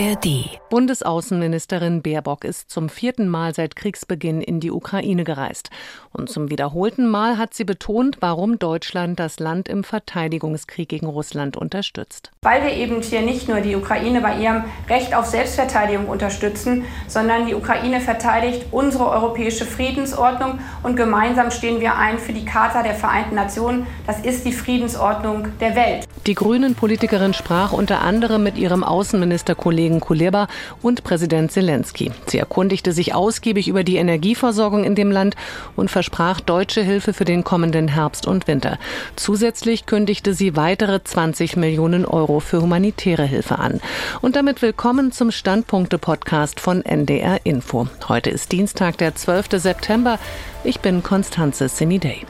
ARD. Bundesaußenministerin Baerbock ist zum vierten Mal seit Kriegsbeginn in die Ukraine gereist. Und zum wiederholten Mal hat sie betont, warum Deutschland das Land im Verteidigungskrieg gegen Russland unterstützt. Weil wir eben hier nicht nur die Ukraine bei ihrem Recht auf Selbstverteidigung unterstützen, sondern die Ukraine verteidigt unsere europäische Friedensordnung und gemeinsam stehen wir ein für die Charta der Vereinten Nationen. Das ist die Friedensordnung der Welt. Die Grünen-Politikerin sprach unter anderem mit ihrem Außenministerkollegen Kuleba und Präsident Zelensky. Sie erkundigte sich ausgiebig über die Energieversorgung in dem Land und versprach deutsche Hilfe für den kommenden Herbst und Winter. Zusätzlich kündigte sie weitere 20 Millionen Euro für humanitäre Hilfe an. Und damit willkommen zum Standpunkte-Podcast von NDR Info. Heute ist Dienstag, der 12. September. Ich bin Konstanze Semidey.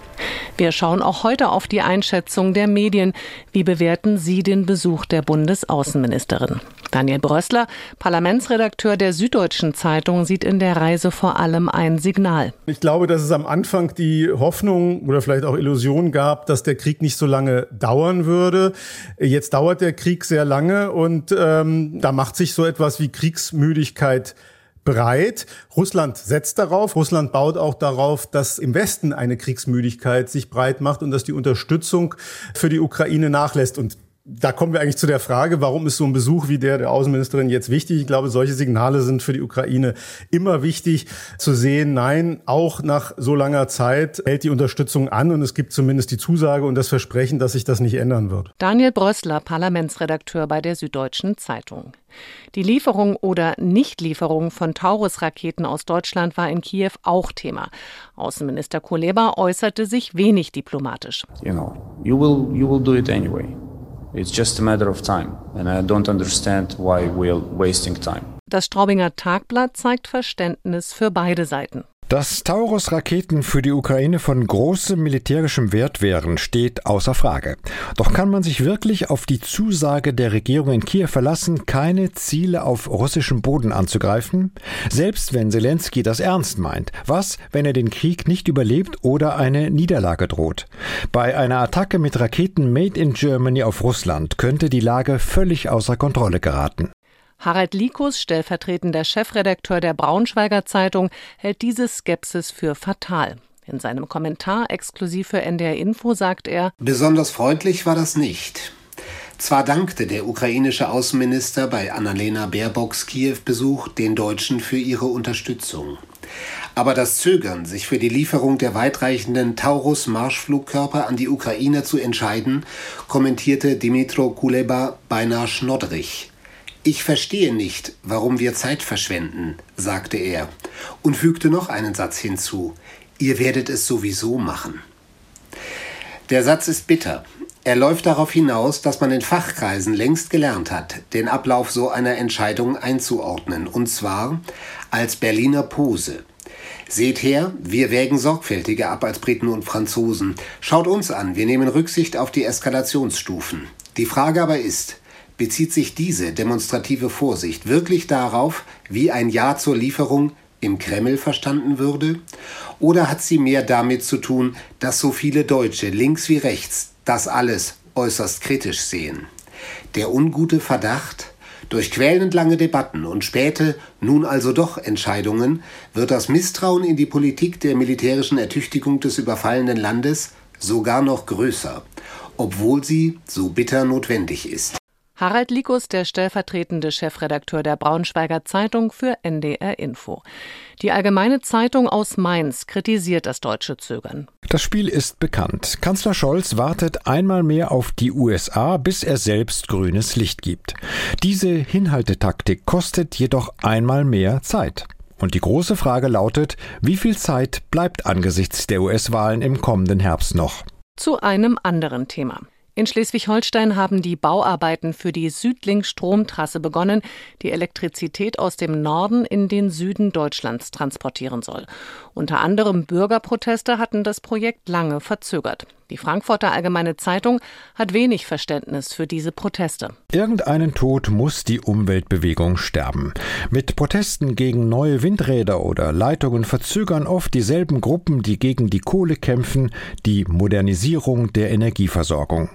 Wir schauen auch heute auf die Einschätzung der Medien. Wie bewerten Sie den Besuch der Bundesaußenministerin? Daniel Brössler, Parlamentsredakteur der Süddeutschen Zeitung, sieht in der Reise vor allem ein Signal. Ich glaube, dass es am Anfang die Hoffnung oder vielleicht auch Illusion gab, dass der Krieg nicht so lange dauern würde. Jetzt dauert der Krieg sehr lange und ähm, da macht sich so etwas wie Kriegsmüdigkeit breit. Russland setzt darauf. Russland baut auch darauf, dass im Westen eine Kriegsmüdigkeit sich breit macht und dass die Unterstützung für die Ukraine nachlässt. Und da kommen wir eigentlich zu der Frage, warum ist so ein Besuch wie der der Außenministerin jetzt wichtig? Ich glaube, solche Signale sind für die Ukraine immer wichtig zu sehen. Nein, auch nach so langer Zeit hält die Unterstützung an und es gibt zumindest die Zusage und das Versprechen, dass sich das nicht ändern wird. Daniel Brössler, Parlamentsredakteur bei der Süddeutschen Zeitung. Die Lieferung oder Nichtlieferung von Taurus-Raketen aus Deutschland war in Kiew auch Thema. Außenminister Kuleba äußerte sich wenig diplomatisch. You know, you will, you will do it anyway. It's just a matter of time, and I don't understand why we're wasting time. Das Straubinger Tagblatt zeigt Verständnis für beide Seiten. Dass Taurus-Raketen für die Ukraine von großem militärischem Wert wären, steht außer Frage. Doch kann man sich wirklich auf die Zusage der Regierung in Kiew verlassen, keine Ziele auf russischem Boden anzugreifen? Selbst wenn Zelensky das ernst meint. Was, wenn er den Krieg nicht überlebt oder eine Niederlage droht? Bei einer Attacke mit Raketen made in Germany auf Russland könnte die Lage völlig außer Kontrolle geraten. Harald Likus, stellvertretender Chefredakteur der Braunschweiger Zeitung, hält diese Skepsis für fatal. In seinem Kommentar exklusiv für NDR Info sagt er, Besonders freundlich war das nicht. Zwar dankte der ukrainische Außenminister bei Annalena Baerbocks Kiew-Besuch den Deutschen für ihre Unterstützung. Aber das Zögern, sich für die Lieferung der weitreichenden Taurus-Marschflugkörper an die Ukraine zu entscheiden, kommentierte Dimitro Kuleba beinahe schnodderig. Ich verstehe nicht, warum wir Zeit verschwenden, sagte er und fügte noch einen Satz hinzu. Ihr werdet es sowieso machen. Der Satz ist bitter. Er läuft darauf hinaus, dass man in Fachkreisen längst gelernt hat, den Ablauf so einer Entscheidung einzuordnen, und zwar als Berliner Pose. Seht her, wir wägen sorgfältiger ab als Briten und Franzosen. Schaut uns an, wir nehmen Rücksicht auf die Eskalationsstufen. Die Frage aber ist, bezieht sich diese demonstrative Vorsicht wirklich darauf, wie ein Ja zur Lieferung im Kreml verstanden würde? Oder hat sie mehr damit zu tun, dass so viele Deutsche links wie rechts das alles äußerst kritisch sehen? Der ungute Verdacht, durch quälend lange Debatten und späte, nun also doch Entscheidungen, wird das Misstrauen in die Politik der militärischen Ertüchtigung des überfallenen Landes sogar noch größer, obwohl sie so bitter notwendig ist. Harald Likus, der stellvertretende Chefredakteur der Braunschweiger Zeitung für NDR Info. Die Allgemeine Zeitung aus Mainz kritisiert das deutsche Zögern. Das Spiel ist bekannt. Kanzler Scholz wartet einmal mehr auf die USA, bis er selbst grünes Licht gibt. Diese Hinhaltetaktik kostet jedoch einmal mehr Zeit. Und die große Frage lautet, wie viel Zeit bleibt angesichts der US-Wahlen im kommenden Herbst noch? Zu einem anderen Thema. In Schleswig-Holstein haben die Bauarbeiten für die Südlink-Stromtrasse begonnen, die Elektrizität aus dem Norden in den Süden Deutschlands transportieren soll. Unter anderem Bürgerproteste hatten das Projekt lange verzögert. Die Frankfurter Allgemeine Zeitung hat wenig Verständnis für diese Proteste. Irgendeinen Tod muss die Umweltbewegung sterben. Mit Protesten gegen neue Windräder oder Leitungen verzögern oft dieselben Gruppen, die gegen die Kohle kämpfen, die Modernisierung der Energieversorgung.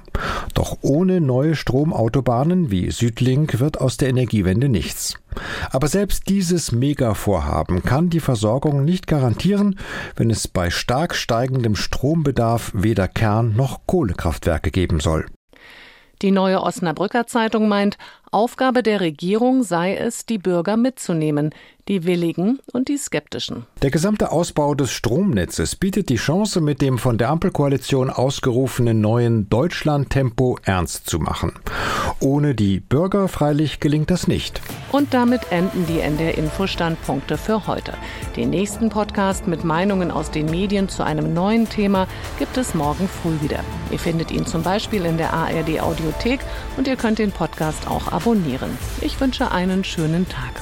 Doch ohne neue Stromautobahnen wie Südlink wird aus der Energiewende nichts. Aber selbst dieses Megavorhaben kann die Versorgung nicht garantieren, wenn es bei stark steigendem Strombedarf weder Kern- noch Kohlekraftwerke geben soll. Die neue Osnabrücker Zeitung meint, Aufgabe der Regierung sei es, die Bürger mitzunehmen, die Willigen und die Skeptischen. Der gesamte Ausbau des Stromnetzes bietet die Chance, mit dem von der Ampelkoalition ausgerufenen neuen Deutschland-Tempo ernst zu machen. Ohne die Bürger freilich gelingt das nicht. Und damit enden die NDR Info-Standpunkte für heute. Den nächsten Podcast mit Meinungen aus den Medien zu einem neuen Thema gibt es morgen früh wieder. Ihr findet ihn zum Beispiel in der ARD Audiothek und ihr könnt den Podcast auch abonnieren. Ich wünsche einen schönen Tag.